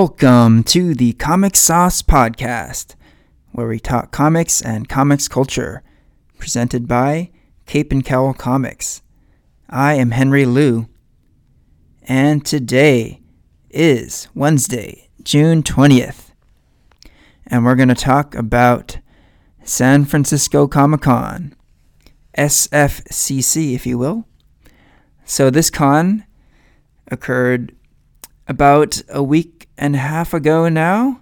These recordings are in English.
Welcome to the Comic Sauce Podcast, where we talk comics and comics culture, presented by Cape and Cowl Comics. I am Henry Liu, and today is Wednesday, June 20th, and we're going to talk about San Francisco Comic Con, SFCC, if you will. So, this con occurred about a week and a half ago now.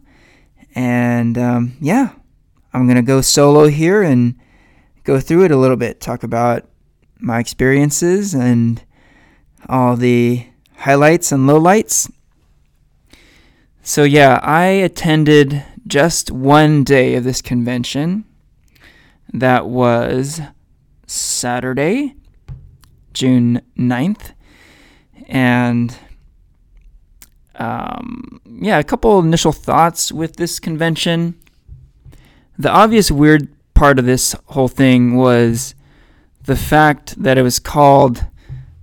And um, yeah, I'm going to go solo here and go through it a little bit, talk about my experiences and all the highlights and lowlights. So, yeah, I attended just one day of this convention. That was Saturday, June 9th. And um, yeah, a couple initial thoughts with this convention. The obvious weird part of this whole thing was the fact that it was called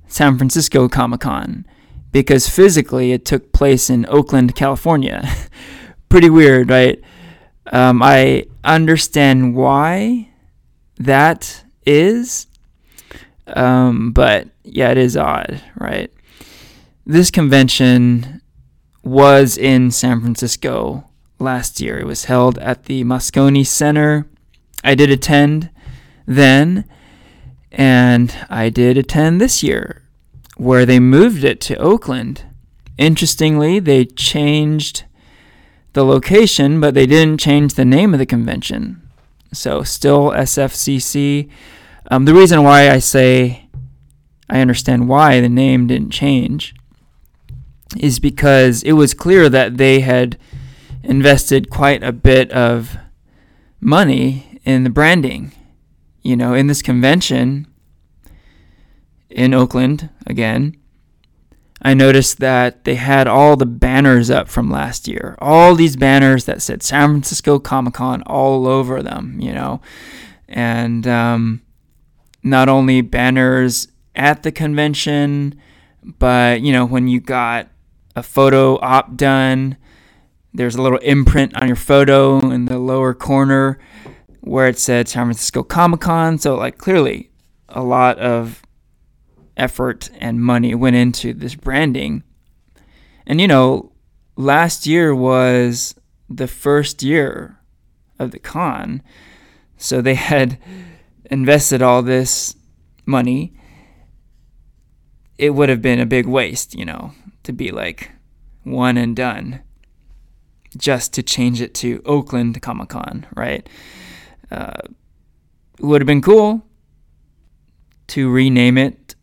San Francisco Comic Con because physically it took place in Oakland, California. Pretty weird, right? Um, I understand why that is, um, but yeah, it is odd, right? This convention was in San Francisco last year. It was held at the Moscone Center. I did attend then, and I did attend this year, where they moved it to Oakland. Interestingly, they changed the location, but they didn't change the name of the convention. So, still SFCC. Um, the reason why I say I understand why the name didn't change is because it was clear that they had invested quite a bit of money in the branding. You know, in this convention in Oakland, again, I noticed that they had all the banners up from last year. All these banners that said San Francisco Comic Con all over them, you know. And um, not only banners at the convention, but, you know, when you got a photo op done. There's a little imprint on your photo in the lower corner where it said San Francisco Comic Con. So, like, clearly a lot of effort and money went into this branding. And, you know, last year was the first year of the con. So they had invested all this money. It would have been a big waste, you know to be like one and done just to change it to Oakland Comic Con, right? Uh, would have been cool to rename it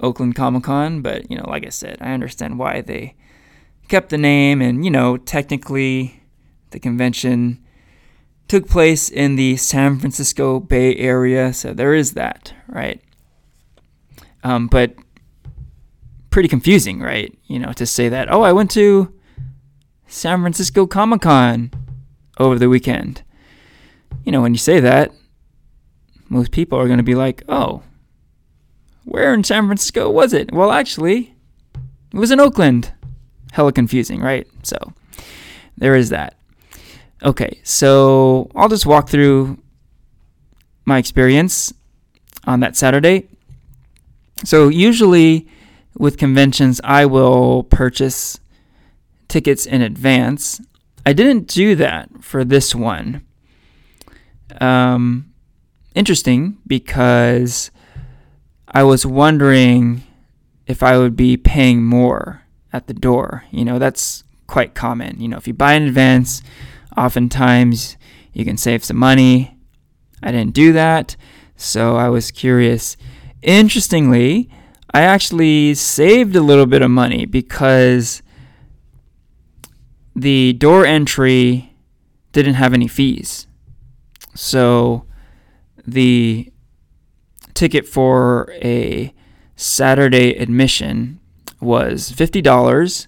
Oakland Comic Con, but you know, like I said, I understand why they kept the name, and you know, technically, the convention took place in the San Francisco Bay Area, so there is that, right? Um, but pretty confusing, right? You know, to say that, oh, I went to San Francisco Comic Con over the weekend. You know, when you say that, most people are going to be like, oh, where in San Francisco was it? Well, actually, it was in Oakland. Hella confusing, right? So, there is that. Okay, so I'll just walk through my experience on that Saturday. So, usually, with conventions, I will purchase tickets in advance. I didn't do that for this one. Um, interesting because I was wondering if I would be paying more at the door. You know, that's quite common. You know, if you buy in advance, oftentimes you can save some money. I didn't do that, so I was curious. Interestingly, I actually saved a little bit of money because the door entry didn't have any fees. So the ticket for a Saturday admission was $50.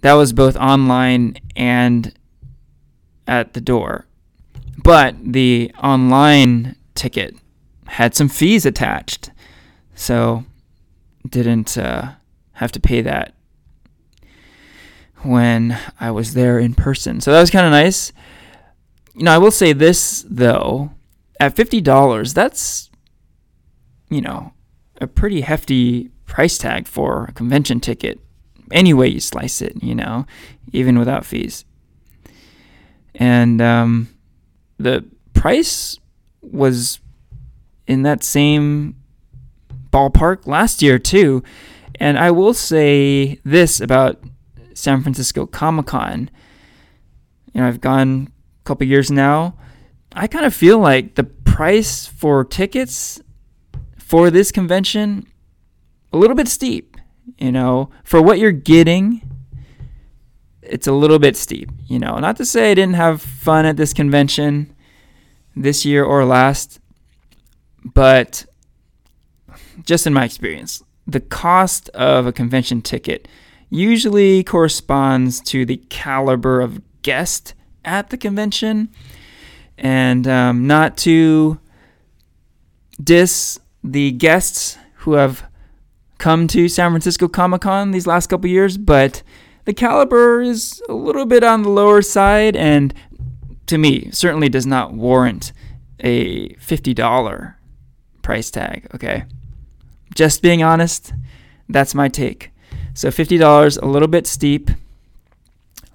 That was both online and at the door. But the online ticket had some fees attached. So didn't uh, have to pay that. when I was there in person. So that was kind of nice. You know, I will say this though, at $50, that's you know, a pretty hefty price tag for a convention ticket. Any way you slice it, you know, even without fees. And um, the price was in that same ballpark last year, too. And I will say this about San Francisco Comic Con. You know, I've gone a couple years now. I kind of feel like the price for tickets for this convention a little bit steep, you know, for what you're getting. It's a little bit steep, you know. Not to say I didn't have fun at this convention this year or last, but just in my experience, the cost of a convention ticket usually corresponds to the caliber of guest at the convention. And um, not to diss the guests who have come to San Francisco Comic Con these last couple years, but the caliber is a little bit on the lower side and to me certainly does not warrant a $50 price tag, okay? Just being honest, that's my take. So $50, a little bit steep.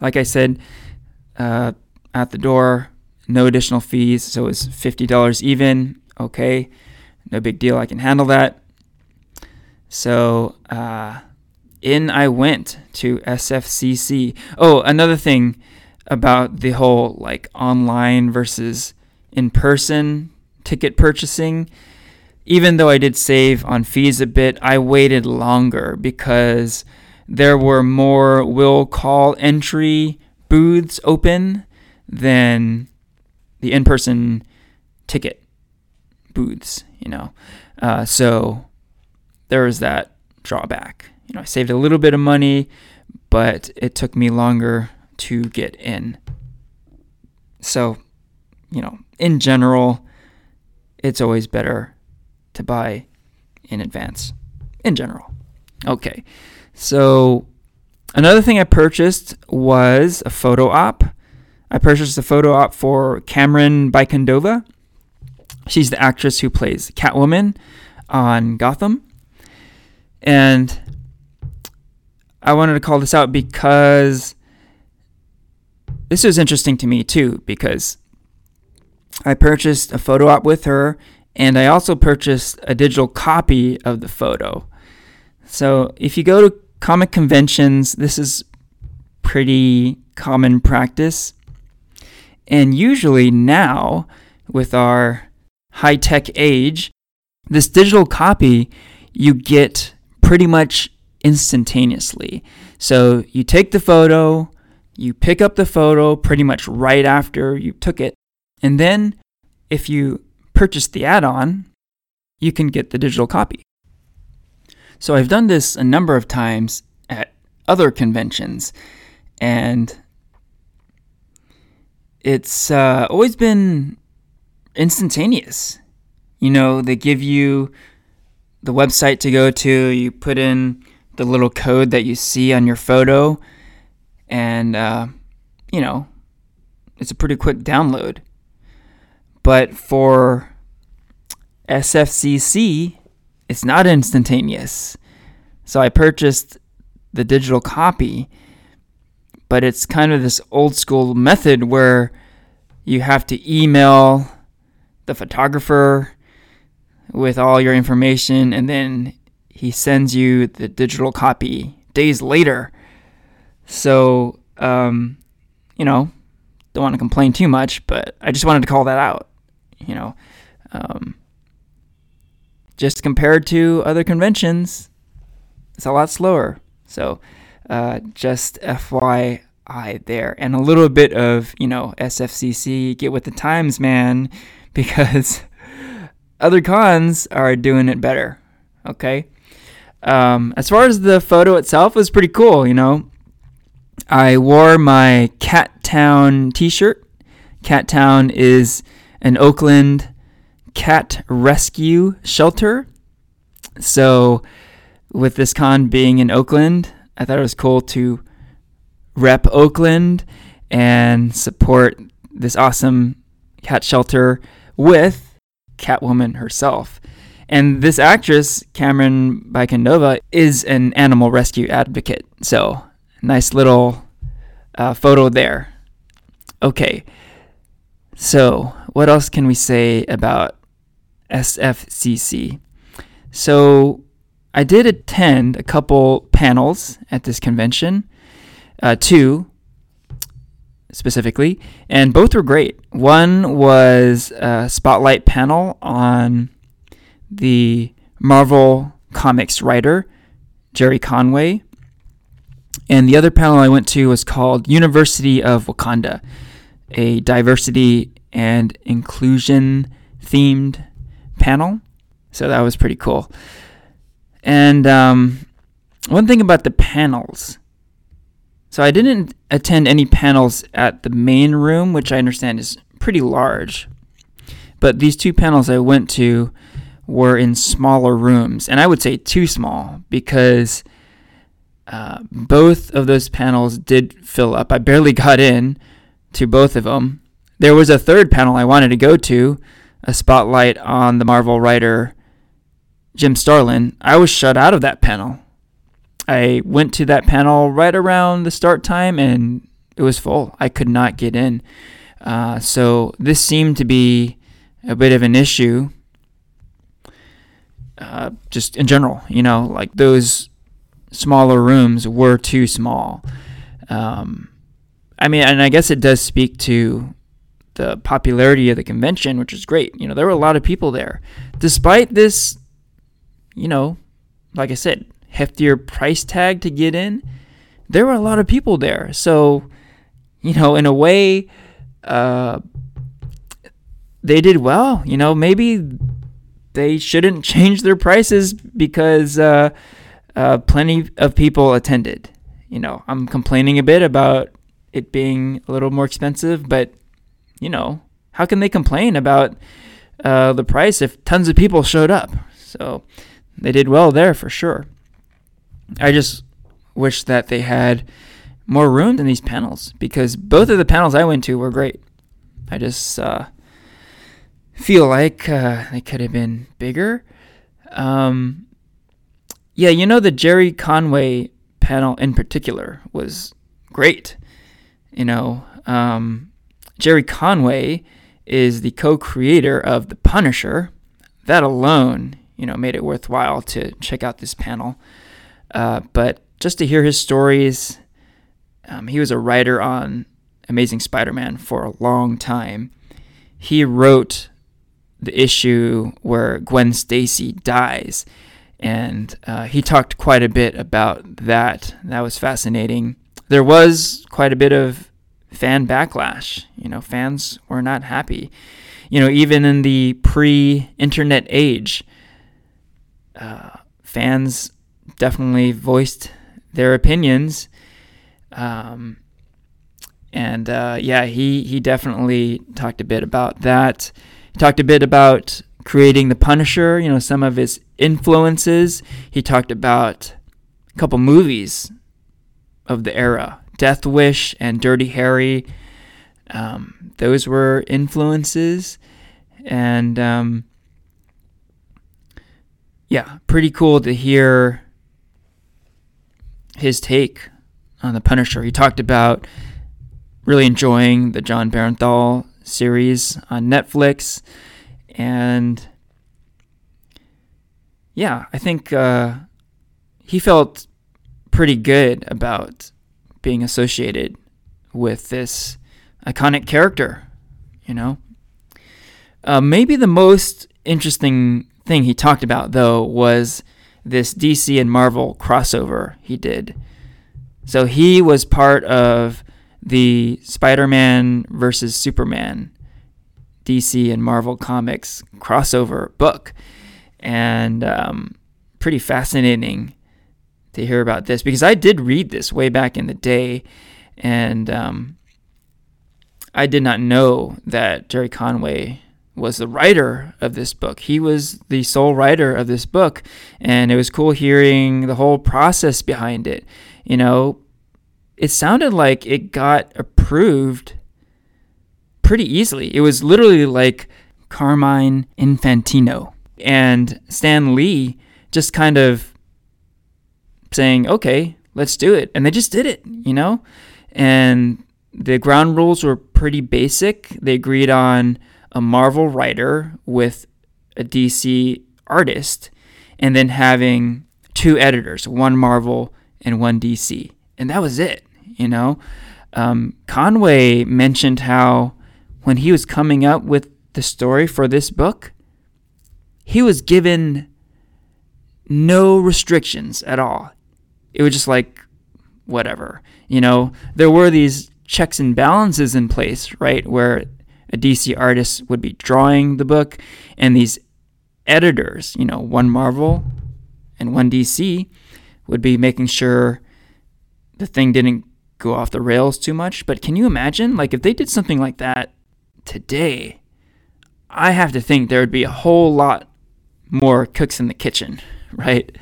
Like I said, uh, at the door, no additional fees, so it's $50 even, okay? no big deal. I can handle that. So uh, in I went to SFCC. Oh, another thing about the whole like online versus in person ticket purchasing. Even though I did save on fees a bit, I waited longer because there were more will call entry booths open than the in person ticket booths you know. Uh, so there was that drawback. You know, I saved a little bit of money, but it took me longer to get in. So, you know, in general, it's always better to buy in advance. In general. Okay. So, another thing I purchased was a photo op. I purchased a photo op for Camren Bicondova. She's the actress who plays Catwoman on Gotham. And I wanted to call this out because this was interesting to me too, because I purchased a photo op with her and I also purchased a digital copy of the photo. So if you go to comic conventions, this is pretty common practice. And usually now, with our high tech age, this digital copy you get pretty much instantaneously. So you take the photo, you pick up the photo pretty much right after you took it, and then if you purchase the add on, you can get the digital copy. So I've done this a number of times at other conventions, and it's uh, always been instantaneous. You know, they give you the website to go to, you put in the little code that you see on your photo, and, uh, you know, it's a pretty quick download. But for SFCC, it's not instantaneous. So I purchased the digital copy, but it's kind of this old school method where you have to email the photographer with all your information, and then he sends you the digital copy days later. So, um, you know, don't want to complain too much, but I just wanted to call that out. You know, um, just compared to other conventions, it's a lot slower. So, uh, just FYI there, and a little bit of you know SFCC, get with the times, man because other cons are doing it better. Okay. Um, as far as the photo itself, it was pretty cool. You know, I wore my Cat Town T-shirt. Cat Town is an Oakland cat rescue shelter. So, with this con being in Oakland, I thought it was cool to rep Oakland and support this awesome cat shelter with Catwoman herself. And this actress, Camren Bicondova, is an animal rescue advocate. So, nice little uh, photo there. Okay, so what else can we say about SFCC? So, I did attend a couple panels at this convention, uh, two specifically, and both were great. One was a spotlight panel on the Marvel Comics writer, Gerry Conway. And the other panel I went to was called University of Wakanda, a diversity and inclusion themed panel. So that was pretty cool. And um, one thing about the panels. So I didn't attend any panels at the main room, which I understand is pretty large. But these two panels I went to were in smaller rooms, and I would say too small because uh, both of those panels did fill up. I barely got in to both of them. There was a third panel I wanted to go to, a spotlight on the Marvel writer Jim Starlin. I was shut out of that panel. I went to that panel right around the start time and it was full. I could not get in. Uh, so this seemed to be a bit of an issue uh, just in general, you know, like those smaller rooms were too small. Um, I mean, and I guess it does speak to the popularity of the convention, which is great. You know, there were a lot of people there. Despite this, you know, like I said, heftier price tag to get in, there were a lot of people there. So, you know, in a way, uh, they did well. You know, maybe they shouldn't change their prices because uh, uh, plenty of people attended. You know, I'm complaining a bit about it being a little more expensive, but you know, how can they complain about uh, the price if tons of people showed up? So they did well there for sure. I just wish that they had more room in these panels because both of the panels I went to were great. I just uh, feel like uh, they could have been bigger. Um, yeah, you know, the Gerry Conway panel in particular was great. You know, um, Gerry Conway is the co creator of The Punisher. That alone, you know, made it worthwhile to check out this panel. Uh, but just to hear his stories, um, he was a writer on Amazing Spider Man for a long time. He wrote the issue where Gwen Stacy dies. And uh, he talked quite a bit about that. That was fascinating. There was quite a bit of fan backlash. You know, fans were not happy. You know, even in the pre internet age, uh, fans definitely voiced their opinions. Um, and uh, yeah, he, he definitely talked a bit about that He talked a bit about creating the Punisher, you know, some of his influences. He talked about a couple movies of the era Death Wish and Dirty Harry. Um, those were influences. And um, yeah, pretty cool to hear his take on the Punisher. He talked about really enjoying the Jon Bernthal series on Netflix. And yeah, I think uh, he felt pretty good about being associated with this iconic character, you know? Uh, maybe the most interesting thing he talked about, though, was this DC and Marvel crossover he did. So he was part of the Spider-Man versus Superman DC and Marvel Comics crossover book, and um, pretty fascinating to hear about this because I did read this way back in the day, and um, I did not know that Gerry Conway was the writer of this book. He was the sole writer of this book, and it was cool hearing the whole process behind it. You know, it sounded like it got approved pretty easily. It was literally like Carmine Infantino and Stan Lee just kind of saying, okay, let's do it. And they just did it, you know? And the ground rules were pretty basic. They agreed on a Marvel writer with a DC artist, and then having two editors, one Marvel and one DC. And that was it, you know? Um, Conway mentioned how when he was coming up with the story for this book, he was given no restrictions at all. It was just like, whatever. You know, there were these checks and balances in place, right? Where a DC artist would be drawing the book, and these editors, you know, one Marvel and one DC, would be making sure the thing didn't go off the rails too much. But can you imagine, like, if they did something like that today? I have to think there would be a whole lot more cooks in the kitchen, right?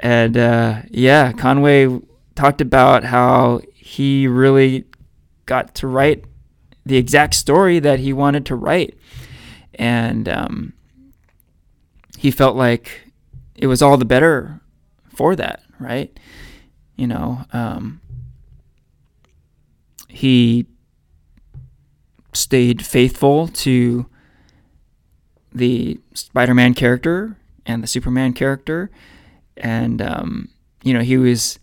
And uh, yeah, Conway talked about how he really got to write the exact story that he wanted to write. And um, he felt like it was all the better for that, right? You know, um, he stayed faithful to the Spider Man character and the Superman character. And, um, you know, he was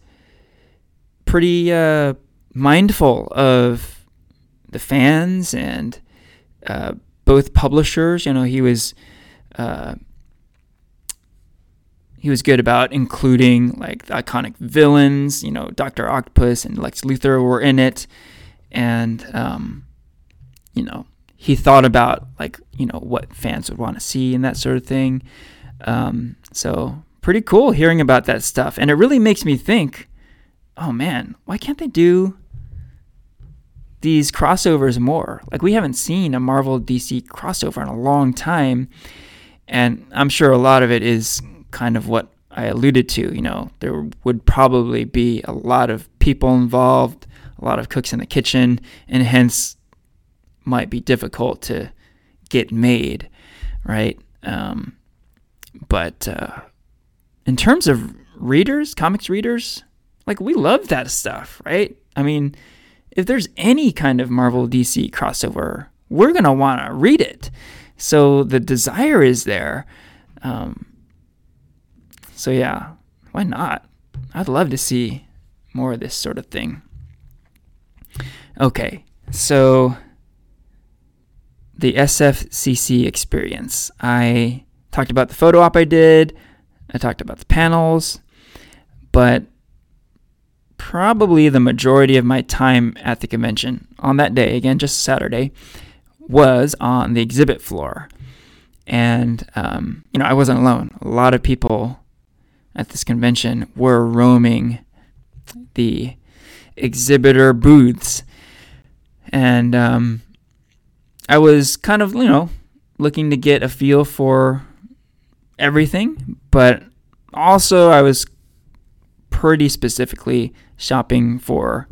pretty uh, mindful of the fans and uh, both publishers. You know, he was uh, he was good about including like the iconic villains. You know, Doctor Octopus and Lex Luthor were in it, and um, you know, he thought about like you know what fans would want to see and that sort of thing. Um, so pretty cool hearing about that stuff, and it really makes me think. Oh man, why can't they do these crossovers more. Like we haven't seen a Marvel DC crossover in a long time, and I'm sure a lot of it is kind of what I alluded to. You know, there would probably be a lot of people involved, a lot of cooks in the kitchen, and hence might be difficult to get made, right? Um, but uh, in terms of readers, comics readers, like we love that stuff, right? I mean, if there's any kind of Marvel DC crossover, we're going to want to read it. So the desire is there. Um, so, yeah, why not? I'd love to see more of this sort of thing. Okay, so the SFCC experience. I talked about the photo op I did, I talked about the panels, but probably the majority of my time at the convention on that day, again, just Saturday, was on the exhibit floor. And, um, you know, I wasn't alone. A lot of people at this convention were roaming the exhibitor booths. And um, I was kind of, you know, looking to get a feel for everything, but also I was pretty specifically shopping for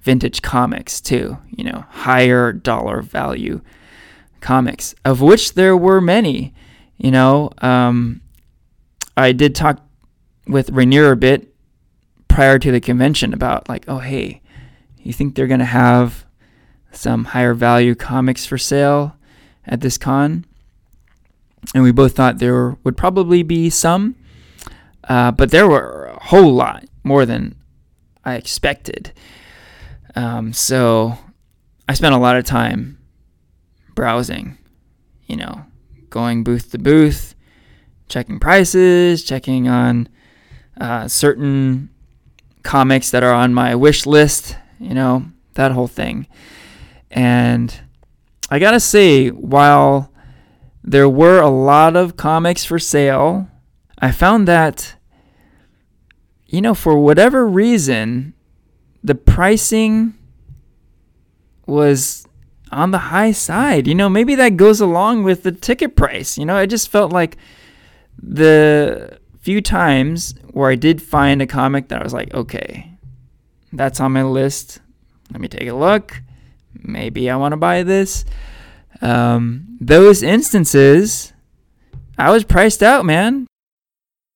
vintage comics too, you know, higher dollar value comics, of which there were many. You know, um, I did talk with Rainier a bit prior to the convention about, like, oh, hey, you think they're going to have some higher value comics for sale at this con? And we both thought there would probably be some, uh, but there were a whole lot more than I expected. Um, so I spent a lot of time browsing, you know, going booth to booth, checking prices, checking on uh, certain comics that are on my wish list, you know, that whole thing. And I gotta say, while there were a lot of comics for sale, I found that you know, for whatever reason, the pricing was on the high side. You know, maybe that goes along with the ticket price. You know, I just felt like the few times where I did find a comic that I was like, okay, that's on my list. Let me take a look. Maybe I want to buy this. Um, those instances, I was priced out, man.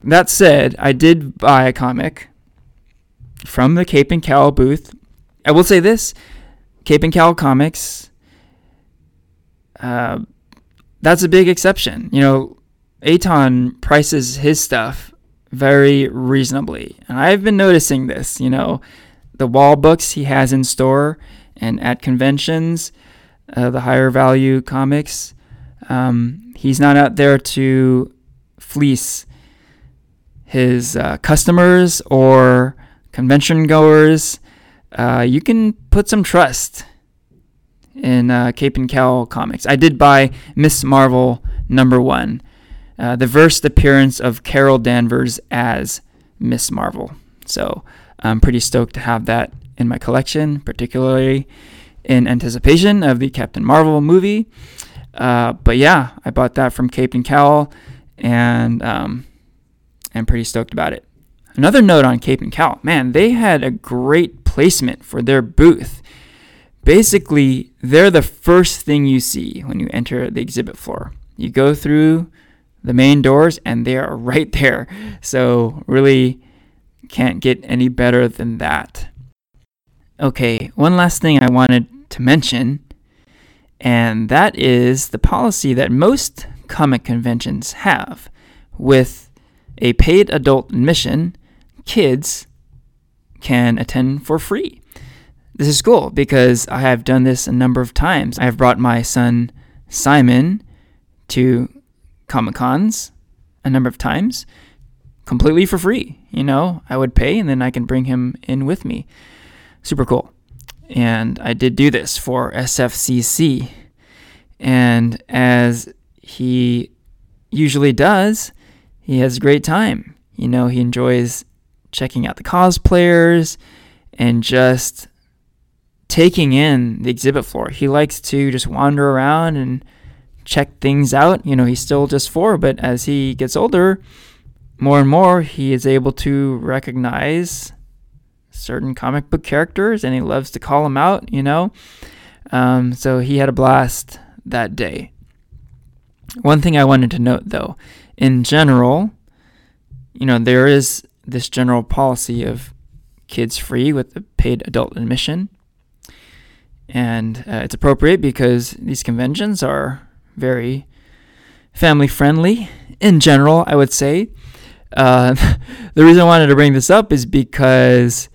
That said, I did buy a comic from the Cape and Cowl booth. I will say this Cape and Cowl Comics, uh, that's a big exception. You know, Aton prices his stuff very reasonably. And I've been noticing this, you know, the wall books he has in store and at conventions, uh, the higher value comics. Um, he's not out there to fleece his uh, customers or convention goers. Uh, you can put some trust in uh, Cape and Cowl comics. I did buy Miss Marvel number one, uh, the first appearance of Carol Danvers as Miss Marvel. So I'm pretty stoked to have that in my collection, particularly in anticipation of the Captain Marvel movie. Uh, but yeah, I bought that from Cape and Cowl, and um, I'm pretty stoked about it. Another note on Cape and Cowl, man, they had a great placement for their booth. Basically, they're the first thing you see when you enter the exhibit floor. You go through the main doors, and they are right there. So, really can't get any better than that. Okay, one last thing I wanted to mention, and that is the policy that most comic conventions have with a paid adult admission, kids can attend for free. This is cool because I have done this a number of times. I have brought my son Simon to Comic Cons a number of times completely for free. You know, I would pay and then I can bring him in with me. Super cool. And I did do this for SFCC. And as he usually does, he has a great time. You know, he enjoys checking out the cosplayers and just taking in the exhibit floor. He likes to just wander around and check things out. You know, he's still just four, but as he gets older, more and more he is able to recognize certain comic book characters and he loves to call them out, you know. Um, so he had a blast that day. One thing I wanted to note though, in general, you know, there is this general policy of kids free with the paid adult admission. And uh, it's appropriate because these conventions are very family friendly in general, I would say. Uh, the reason I wanted to bring this up is because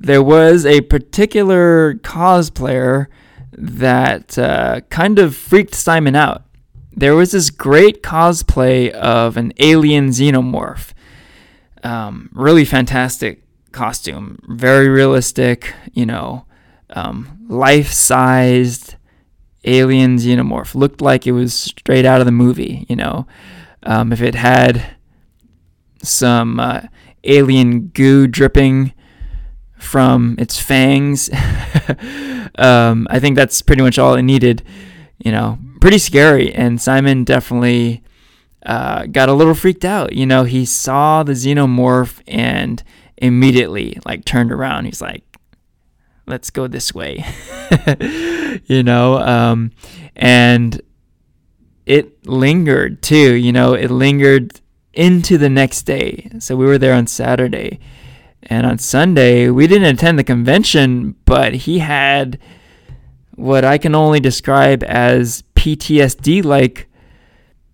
there was a particular cosplayer that uh, kind of freaked Simon out. There was this great cosplay of an alien xenomorph. Um, really fantastic costume, very realistic, you know, um, life sized alien xenomorph. Looked like it was straight out of the movie, you know. Um, if it had some uh, alien goo dripping from its fangs. um, I think that's pretty much all it needed. You know, pretty scary. And Simon definitely uh, got a little freaked out. You know, he saw the xenomorph and immediately like turned around. He's like, let's go this way. you know, um, and it lingered too. You know, it lingered into the next day. So we were there on Saturday. And on Sunday, we didn't attend the convention, but he had what I can only describe as PTSD like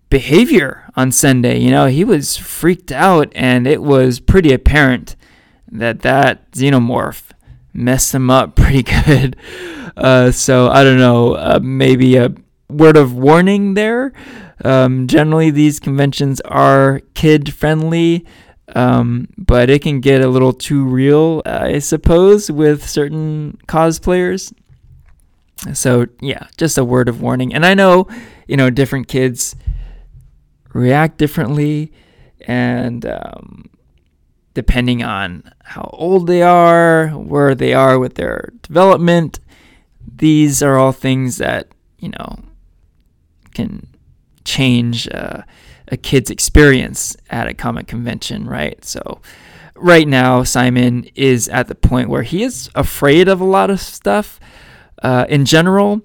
behavior on Sunday. You know, he was freaked out, and it was pretty apparent that that xenomorph messed him up pretty good. Uh, so I don't know, uh, maybe a word of warning there. Um, generally, these conventions are kid friendly, um, but it can get a little too real, I suppose, with certain cosplayers. So, yeah, just a word of warning. And I know, you know, different kids react differently, and um, depending on how old they are, where they are with their development, these are all things that, you know, can change uh, a kid's experience at a comic convention, right? So right now, Simon is at the point where he is afraid of a lot of stuff uh, in general.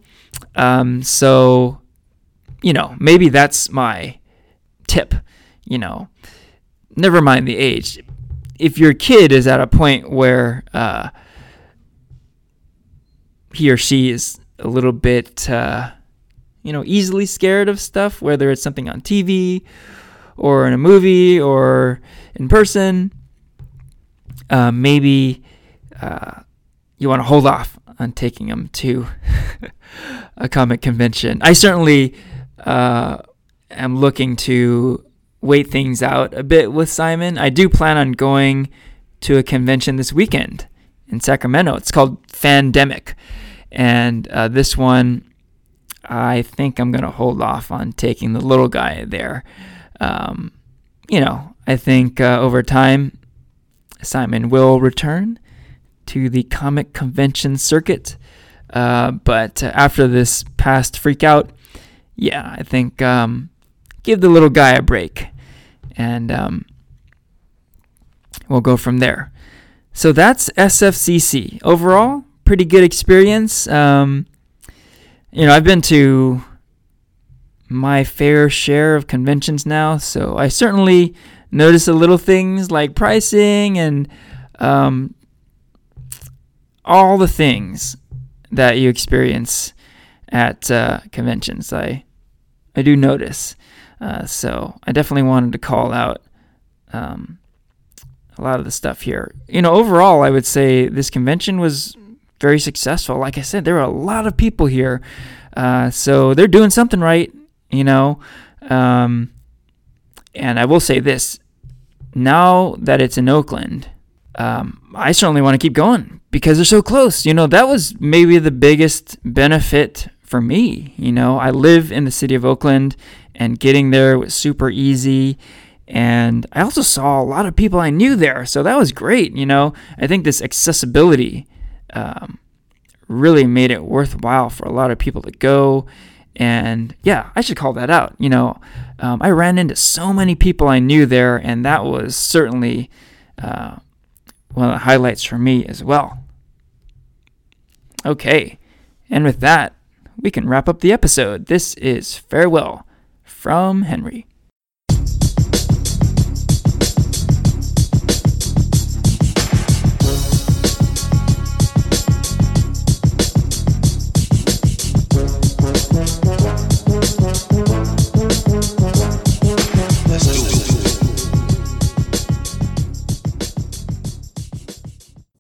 Um, so, you know, maybe that's my tip, you know, never mind the age. If your kid is at a point where uh, he or she is a little bit, uh, you know, easily scared of stuff, whether it's something on TV or in a movie or in person, uh, maybe uh, you want to hold off on taking them to a comic convention. I certainly uh, am looking to wait things out a bit with Simon. I do plan on going to a convention this weekend in Sacramento. It's called Fandemic. And uh, this one, I think I'm going to hold off on taking the little guy there. Um, you know, I think uh, over time, Simon will return to the comic convention circuit. Uh, but after this past freakout, yeah, I think um, give the little guy a break. And um, we'll go from there. So that's SFCC. Overall, pretty good experience. Um, you know, I've been to my fair share of conventions now, so I certainly notice the little things like pricing and um, all the things that you experience at uh, conventions. I I do notice, uh, so I definitely wanted to call out um, a lot of the stuff here. You know, overall, I would say this convention was very successful. Like I said, there are a lot of people here, uh, so they're doing something right, you know. Um, and I will say this: now that it's in Oakland, um, I certainly want to keep going because they're so close. You know, that was maybe the biggest benefit for me. You know, I live in the city of Oakland, and getting there was super easy. And I also saw a lot of people I knew there, so that was great. You know, I think this accessibility um, really made it worthwhile for a lot of people to go. And yeah, I should call that out. You know, um, I ran into so many people I knew there, and that was certainly uh, one of the highlights for me as well. Okay, and with that, we can wrap up the episode. This is Farewell from Henry.